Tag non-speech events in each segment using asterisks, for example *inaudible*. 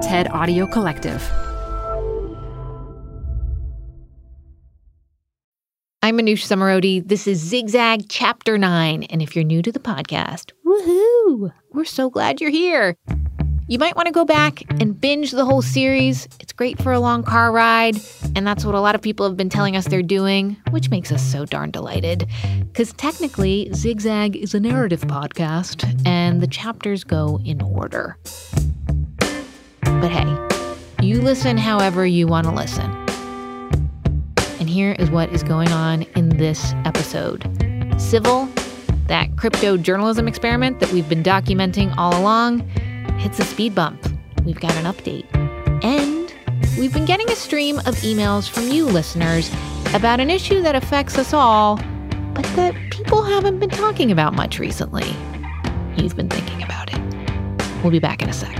TED Audio Collective. I'm Manoush Zomorodi. This is Zigzag Chapter 9. And if you're new to the podcast, woohoo! We're so glad you're here. You might want to go back and binge the whole series. It's great for a long car ride, and that's what a lot of people have been telling us they're doing, which makes us so darn delighted. Because technically, Zigzag is a narrative podcast, and the chapters go in order. But hey, you listen however you want to listen. And here is what is going on in this episode Civil, that crypto journalism experiment that we've been documenting all along hits a speed bump. We've got an update. And we've been getting a stream of emails from you listeners about an issue that affects us all, but that people haven't been talking about much recently. You've been thinking about it. We'll be back in a sec.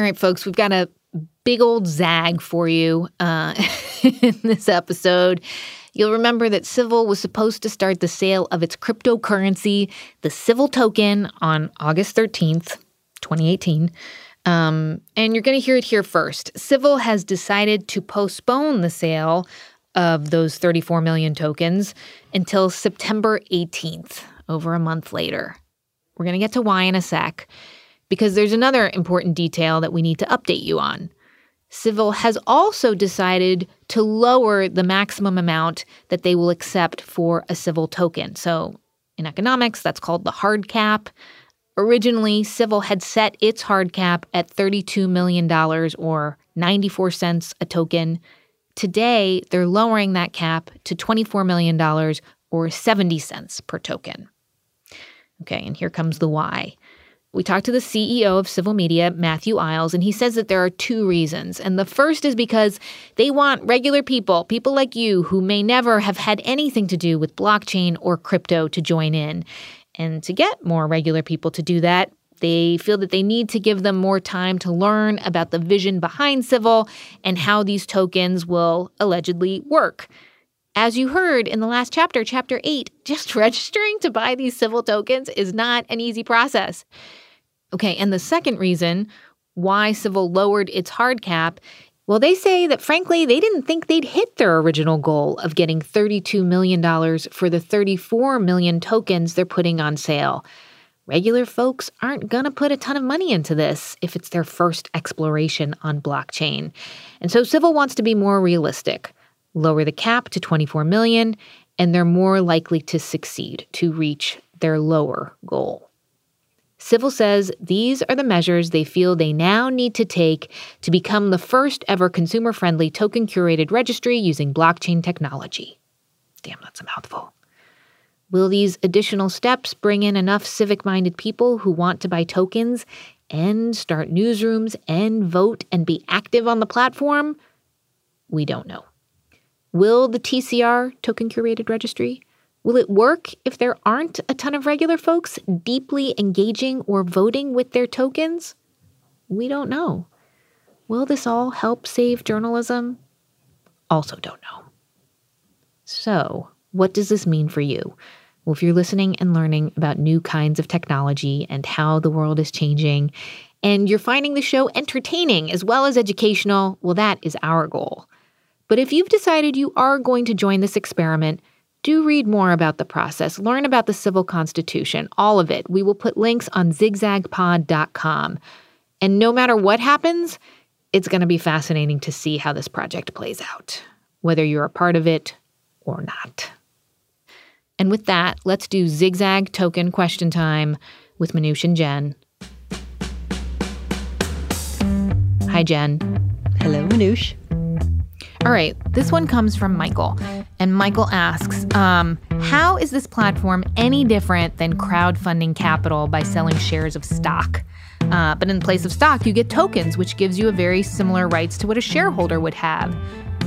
All right, folks, we've got a big old zag for you uh, *laughs* in this episode. You'll remember that Civil was supposed to start the sale of its cryptocurrency, the Civil token, on August 13th, 2018. Um, and you're going to hear it here first. Civil has decided to postpone the sale of those 34 million tokens until September 18th, over a month later. We're going to get to why in a sec because there's another important detail that we need to update you on. Civil has also decided to lower the maximum amount that they will accept for a civil token. So, in economics, that's called the hard cap. Originally, Civil had set its hard cap at $32 million or 94 cents a token. Today, they're lowering that cap to $24 million or 70 cents per token. Okay, and here comes the why. We talked to the CEO of Civil Media, Matthew Iles, and he says that there are two reasons. And the first is because they want regular people, people like you who may never have had anything to do with blockchain or crypto to join in. And to get more regular people to do that, they feel that they need to give them more time to learn about the vision behind Civil and how these tokens will allegedly work. As you heard in the last chapter, chapter 8, just *laughs* registering to buy these civil tokens is not an easy process. Okay, and the second reason why Civil lowered its hard cap, well, they say that frankly, they didn't think they'd hit their original goal of getting $32 million for the 34 million tokens they're putting on sale. Regular folks aren't going to put a ton of money into this if it's their first exploration on blockchain. And so Civil wants to be more realistic, lower the cap to 24 million, and they're more likely to succeed to reach their lower goal. Civil says these are the measures they feel they now need to take to become the first ever consumer friendly token curated registry using blockchain technology. Damn, that's a mouthful. Will these additional steps bring in enough civic minded people who want to buy tokens and start newsrooms and vote and be active on the platform? We don't know. Will the TCR, Token Curated Registry, Will it work if there aren't a ton of regular folks deeply engaging or voting with their tokens? We don't know. Will this all help save journalism? Also, don't know. So, what does this mean for you? Well, if you're listening and learning about new kinds of technology and how the world is changing, and you're finding the show entertaining as well as educational, well, that is our goal. But if you've decided you are going to join this experiment, do read more about the process. Learn about the Civil Constitution, all of it. We will put links on zigzagpod.com. And no matter what happens, it's going to be fascinating to see how this project plays out, whether you're a part of it or not. And with that, let's do zigzag token question time with Manoush and Jen. Hi, Jen. Hello, Manoush. All right, this one comes from Michael. And Michael asks um, How is this platform any different than crowdfunding capital by selling shares of stock? Uh, but in place of stock, you get tokens, which gives you a very similar rights to what a shareholder would have.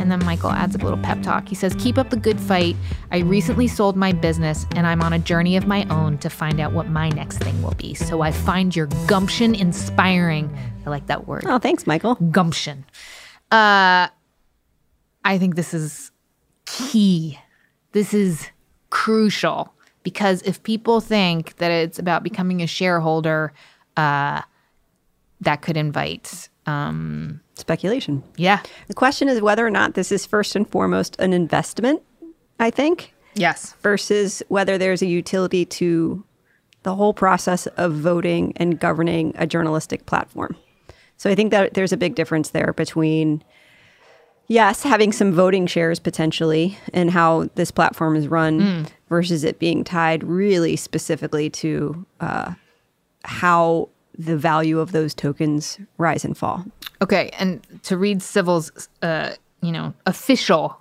And then Michael adds a little pep talk. He says, Keep up the good fight. I recently sold my business and I'm on a journey of my own to find out what my next thing will be. So I find your gumption inspiring. I like that word. Oh, thanks, Michael. Gumption. Uh, I think this is key. This is crucial because if people think that it's about becoming a shareholder, uh, that could invite, um, Speculation. yeah, The question is whether or not this is first and foremost an investment, I think, yes, versus whether there's a utility to the whole process of voting and governing a journalistic platform. So I think that there's a big difference there between, yes, having some voting shares potentially and how this platform is run versus it being tied really specifically to uh, how the value of those tokens rise and fall. Okay, and to read Civil's, uh, you know, official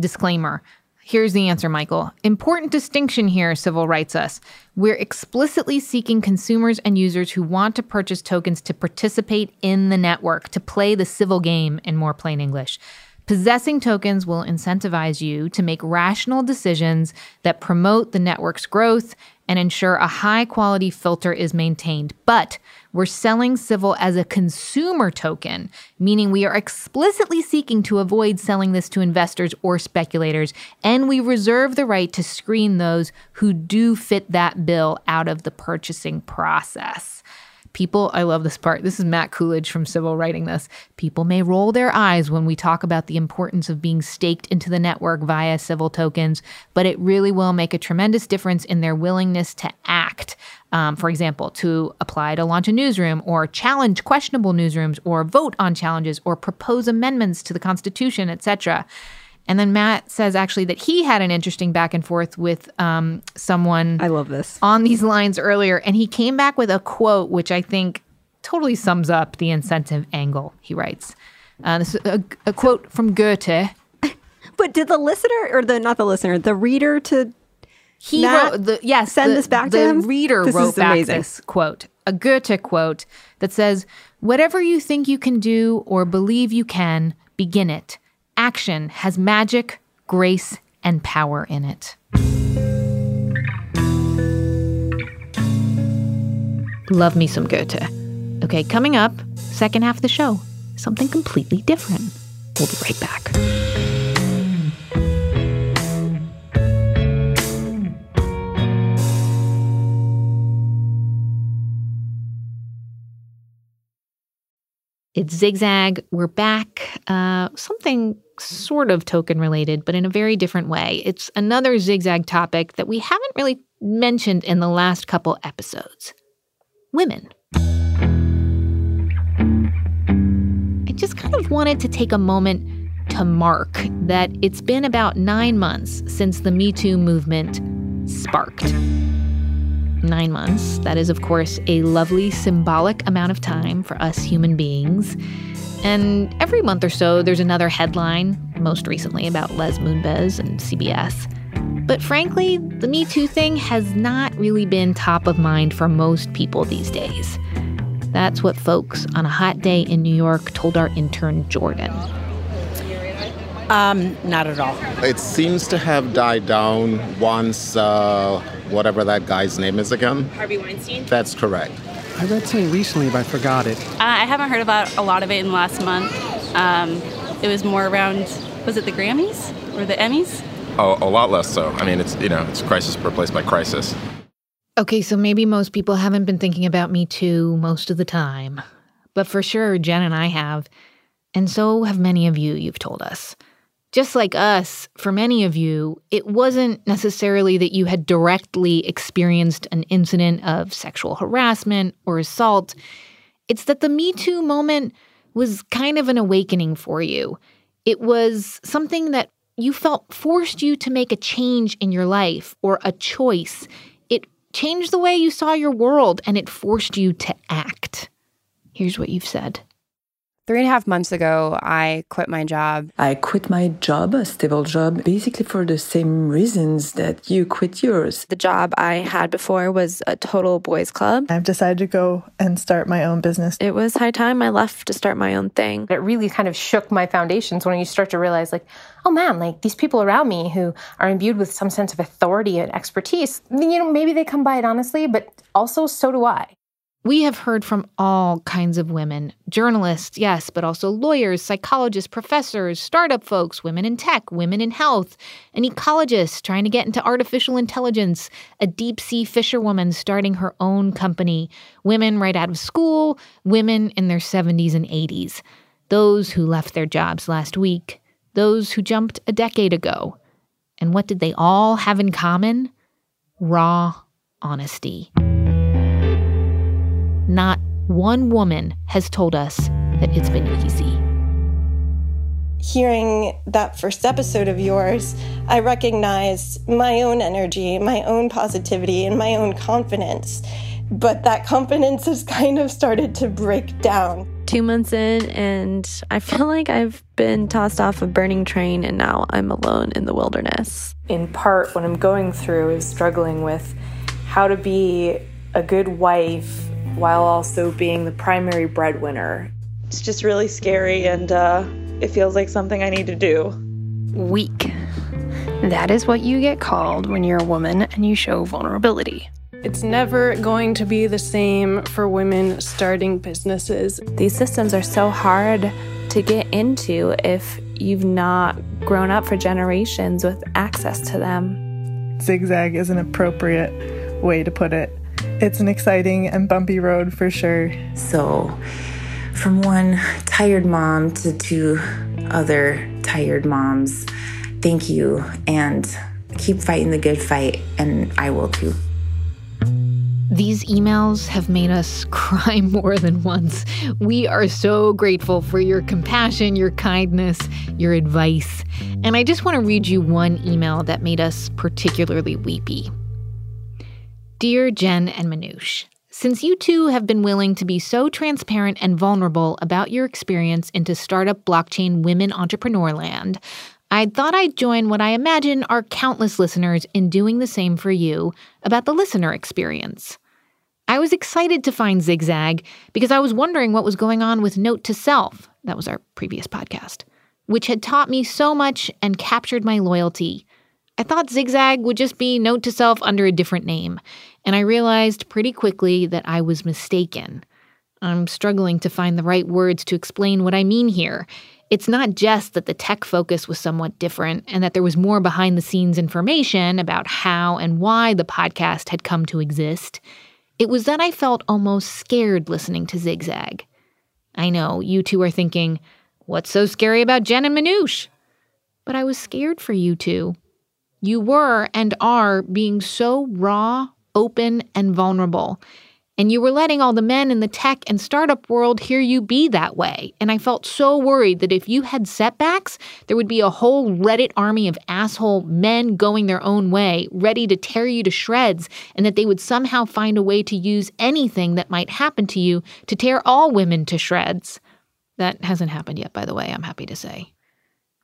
disclaimer. Here's the answer, Michael. Important distinction here, Civil writes us. We're explicitly seeking consumers and users who want to purchase tokens to participate in the network, to play the civil game in more plain English. Possessing tokens will incentivize you to make rational decisions that promote the network's growth and ensure a high quality filter is maintained. But we're selling Civil as a consumer token, meaning we are explicitly seeking to avoid selling this to investors or speculators, and we reserve the right to screen those who do fit that bill out of the purchasing process. People, I love this part. This is Matt Coolidge from Civil writing this. People may roll their eyes when we talk about the importance of being staked into the network via Civil tokens, but it really will make a tremendous difference in their willingness to act. Um, for example, to apply to launch a newsroom or challenge questionable newsrooms or vote on challenges or propose amendments to the Constitution, etc. And then Matt says actually that he had an interesting back and forth with um, someone I love this. on these lines earlier, and he came back with a quote which I think totally sums up the incentive angle. He writes, uh, "This is a, a quote from Goethe." *laughs* But did the listener or the not the listener, the reader to He Matt, wrote the yes. send the, this back the to him? reader This wrote back amazing. this quote, a Goethe quote that says, "Whatever you think you can do or believe you can, begin it. Action has magic, grace, and power in it." Love me some Goethe. Okay, coming up, second half of the show, something completely different. We'll be right back. It's Zigzag. We're back. Uh, something sort of token related, but in a very different way. It's another Zigzag topic that we haven't really mentioned in the last couple episodes women. I just kind of wanted to take a moment to mark that it's been about nine months since the Me Too movement sparked. Nine months. That is, of course, a lovely symbolic amount of time for us human beings. And every month or so, there's another headline, most recently about Les Moonves and CBS. But frankly, the Me Too thing has not really been top of mind for most people these days. That's what folks on a hot day in New York told our intern Jordan. Um, not at all. It seems to have died down once, uh, whatever that guy's name is again. Harvey Weinstein? That's correct. I read something recently, but I forgot it. Uh, I haven't heard about a lot of it in the last month. Um, it was more around, was it the Grammys or the Emmys? A, a lot less so. I mean, it's you know, it's crisis replaced by crisis. Okay, so maybe most people haven't been thinking about Me Too most of the time. But for sure, Jen and I have. And so have many of you, you've told us. Just like us, for many of you, it wasn't necessarily that you had directly experienced an incident of sexual harassment or assault. It's that the Me Too moment was kind of an awakening for you. It was something that you felt forced you to make a change in your life or a choice. It changed the way you saw your world and it forced you to act. Here's what you've said. Three and a half months ago, I quit my job. I quit my job, a stable job, basically for the same reasons that you quit yours. The job I had before was a total boys' club. I've decided to go and start my own business. It was high time I left to start my own thing. It really kind of shook my foundations when you start to realize, like, oh man, like these people around me who are imbued with some sense of authority and expertise, you know, maybe they come by it honestly, but also so do I. We have heard from all kinds of women journalists, yes, but also lawyers, psychologists, professors, startup folks, women in tech, women in health, an ecologist trying to get into artificial intelligence, a deep sea fisherwoman starting her own company, women right out of school, women in their 70s and 80s, those who left their jobs last week, those who jumped a decade ago. And what did they all have in common? Raw honesty. Not one woman has told us that it's been easy. Hearing that first episode of yours, I recognized my own energy, my own positivity, and my own confidence. But that confidence has kind of started to break down. Two months in, and I feel *laughs* like I've been tossed off a burning train, and now I'm alone in the wilderness. In part, what I'm going through is struggling with how to be a good wife while also being the primary breadwinner. It's just really scary and uh, it feels like something I need to do. Weak. That is what you get called when you're a woman and you show vulnerability. It's never going to be the same for women starting businesses. These systems are so hard to get into if you've not grown up for generations with access to them. Zigzag is an appropriate way to put it it's an exciting and bumpy road for sure. So, from one tired mom to two other tired moms, thank you and keep fighting the good fight, and I will too. These emails have made us *laughs* cry more than once. We are so grateful for your compassion, your kindness, your advice. And I just want to read you one email that made us particularly weepy. Dear Jen and Manoush, since you two have been willing to be so transparent and vulnerable about your experience into startup blockchain women entrepreneur land, I thought I'd join what I imagine are countless listeners in doing the same for you about the listener experience. I was excited to find Zigzag because I was wondering what was going on with Note to Self, that was our previous podcast, which had taught me so much and captured my loyalty. I thought Zigzag would just be Note to Self under a different name, and I realized pretty quickly that I was mistaken. I'm struggling to find the right words to explain what I mean here. It's not just that the tech focus was somewhat different and that there was more behind the scenes information about how and why the podcast had come to exist. It was that I felt almost scared listening to Zigzag. I know you two are thinking, what's so scary about Jen and Manoush? But I was scared for you two. You were and are being so raw, open, and vulnerable. And you were letting all the men in the tech and startup world hear you be that way. And I felt so worried that if you had setbacks, there would be a whole Reddit army of asshole men going their own way, ready to tear you to shreds, and that they would somehow find a way to use anything that might happen to you to tear all women to shreds. That hasn't happened yet, by the way, I'm happy to say.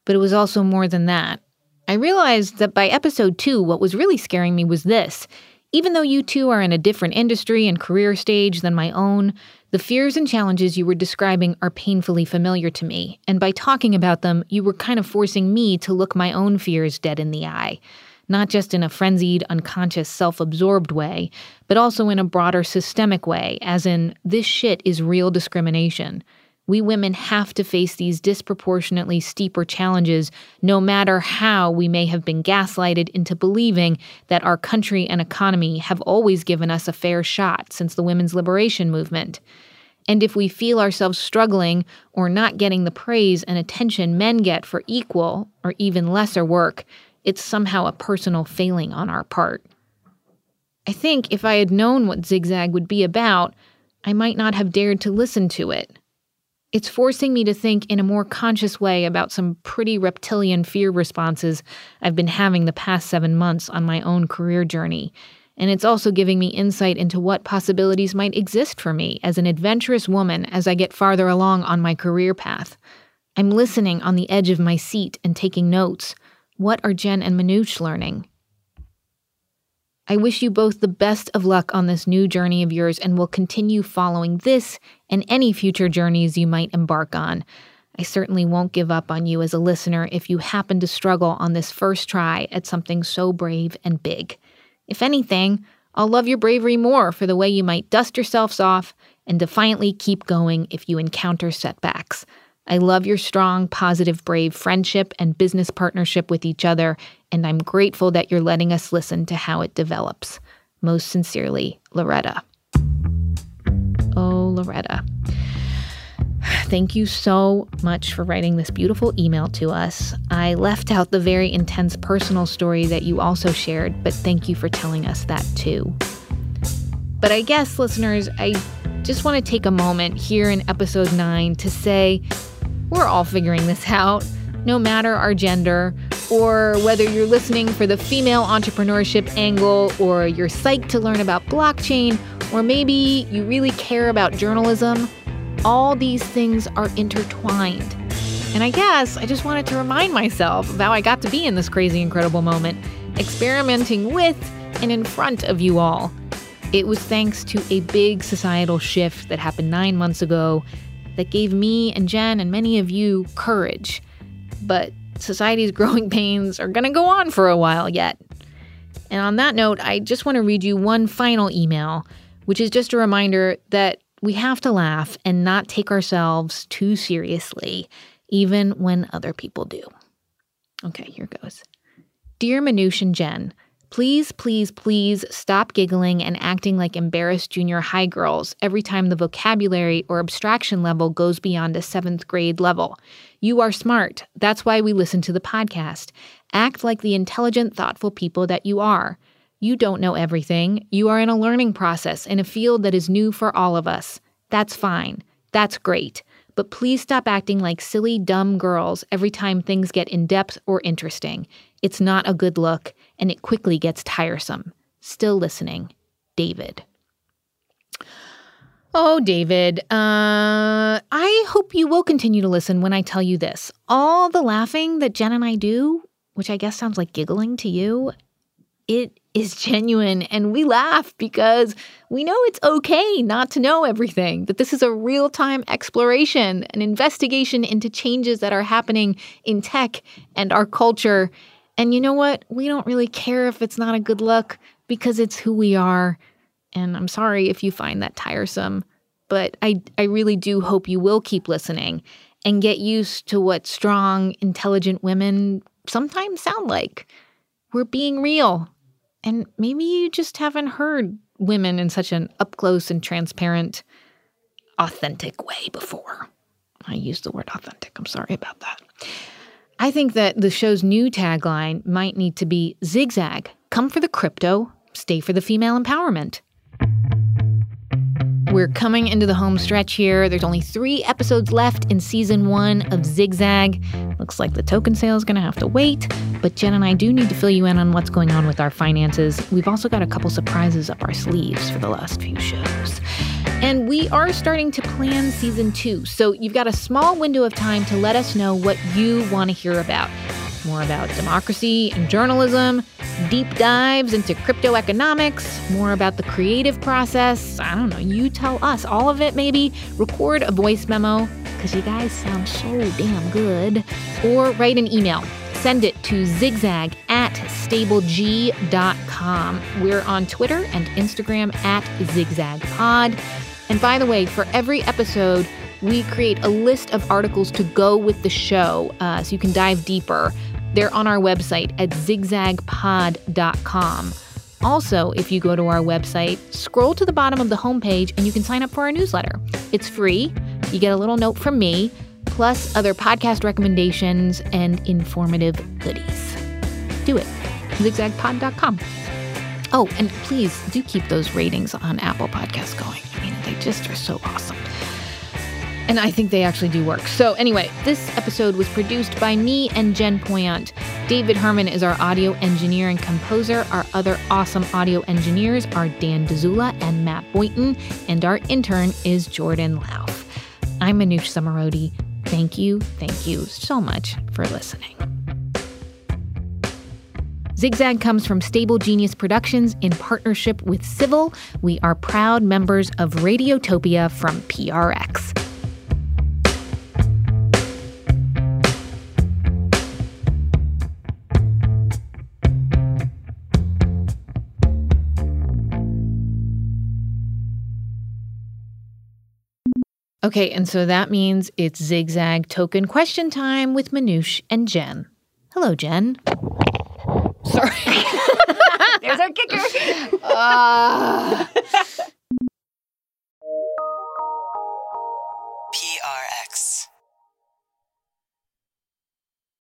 But it was also more than that. I realized that by episode two, what was really scaring me was this. Even though you two are in a different industry and career stage than my own, the fears and challenges you were describing are painfully familiar to me. And by talking about them, you were kind of forcing me to look my own fears dead in the eye. Not just in a frenzied, unconscious, self absorbed way, but also in a broader systemic way, as in, this shit is real discrimination. We women have to face these disproportionately steeper challenges, no matter how we may have been gaslighted into believing that our country and economy have always given us a fair shot since the women's liberation movement. And if we feel ourselves struggling or not getting the praise and attention men get for equal or even lesser work, it's somehow a personal failing on our part. I think if I had known what Zigzag would be about, I might not have dared to listen to it. It's forcing me to think in a more conscious way about some pretty reptilian fear responses I've been having the past seven months on my own career journey. And it's also giving me insight into what possibilities might exist for me as an adventurous woman as I get farther along on my career path. I'm listening on the edge of my seat and taking notes. What are Jen and Manoush learning? I wish you both the best of luck on this new journey of yours and will continue following this and any future journeys you might embark on. I certainly won't give up on you as a listener if you happen to struggle on this first try at something so brave and big. If anything, I'll love your bravery more for the way you might dust yourselves off and defiantly keep going if you encounter setbacks. I love your strong, positive, brave friendship and business partnership with each other, and I'm grateful that you're letting us listen to how it develops. Most sincerely, Loretta. Oh, Loretta. *sighs* Thank you so much for writing this beautiful email to us. I left out the very intense personal story that you also shared, but thank you for telling us that too. But I guess, listeners, I just want to take a moment here in episode 9 to say we're all figuring this out, no matter our gender, or whether you're listening for the female entrepreneurship angle, or you're psyched to learn about blockchain, or maybe you really care about journalism. All these things are intertwined. And I guess I just wanted to remind myself of how I got to be in this crazy, incredible moment, experimenting with and in front of you all. It was thanks to a big societal shift that happened nine months ago that gave me and Jen and many of you courage. But society's *laughs* growing pains are going to go on for a while yet. And on that note, I just want to read you one final email, which is just a reminder that we have to laugh and not take ourselves too seriously, even when other people do. Okay, here goes. Dear Manoush and Jen, Please, please, please stop giggling and acting like embarrassed junior high girls every time the vocabulary or abstraction level goes beyond a seventh grade level. You are smart. That's why we listen to the podcast. Act like the intelligent, thoughtful people that you are. You don't know everything. You are in a learning process in a field that is new for all of us. That's fine. That's great. But please stop acting like silly, dumb girls every time things get in depth or interesting. It's not a good look and it quickly gets tiresome. Still listening, David. Oh, David, uh, I hope you will continue to listen when I tell you this. All the laughing that Jen and I do, which I guess sounds like giggling to you, it is genuine and we laugh because we know it's okay not to know everything, that this is a real time exploration, an investigation into changes that are happening in tech and our culture and you know what? We don't really care if it's not a good look because it's who we are. And I'm sorry if you find that tiresome, but I, I really do hope you will keep listening and get used to what strong, intelligent women sometimes sound like. We're being real. And maybe you just haven't heard women in such an up close and transparent, authentic way before. I used the word authentic. I'm sorry about that. I think that the show's new tagline might need to be zigzag. Come for the crypto, stay for the female empowerment. We're coming into the home stretch here. There's only three episodes left in season one of Zigzag. Looks like the token sale is going to have to wait, but Jen and I do need to fill you in on what's going on with our finances. We've also got a couple surprises up our sleeves for the last few shows. And we are starting to plan season two. So you've got a small window of time to let us know what you want to hear about. More about democracy and journalism, deep dives into crypto economics, more about the creative process. I don't know, you tell us all of it maybe. Record a voice memo, because you guys sound so damn good. Or write an email. Send it to zigzag at stableg.com. We're on Twitter and Instagram at zigzagpod. And by the way, for every episode, we create a list of articles to go with the show uh, so you can dive deeper. They're on our website at zigzagpod.com. Also, if you go to our website, scroll to the bottom of the homepage and you can sign up for our newsletter. It's free. You get a little note from me, plus other podcast recommendations and informative goodies. Do it. zigzagpod.com. Oh, and please do keep those ratings on Apple Podcasts going. I mean, they just are so awesome. And I think they actually do work. So, anyway, this episode was produced by me and Jen Poyant. David Herman is our audio engineer and composer. Our other awesome audio engineers are Dan Dzula and Matt Boynton, and our intern is Jordan Lauf. I'm Manoush Zomorodi. Thank you, thank you so much for listening. Zigzag comes from Stable Genius Productions in partnership with Civil. We are proud members of Radiotopia from PRX. Okay, and so that means it's zigzag token question time with Manoush and Jen. Hello, Jen. Sorry. *laughs* There's our kicker. Ah. *laughs* uh... PRX.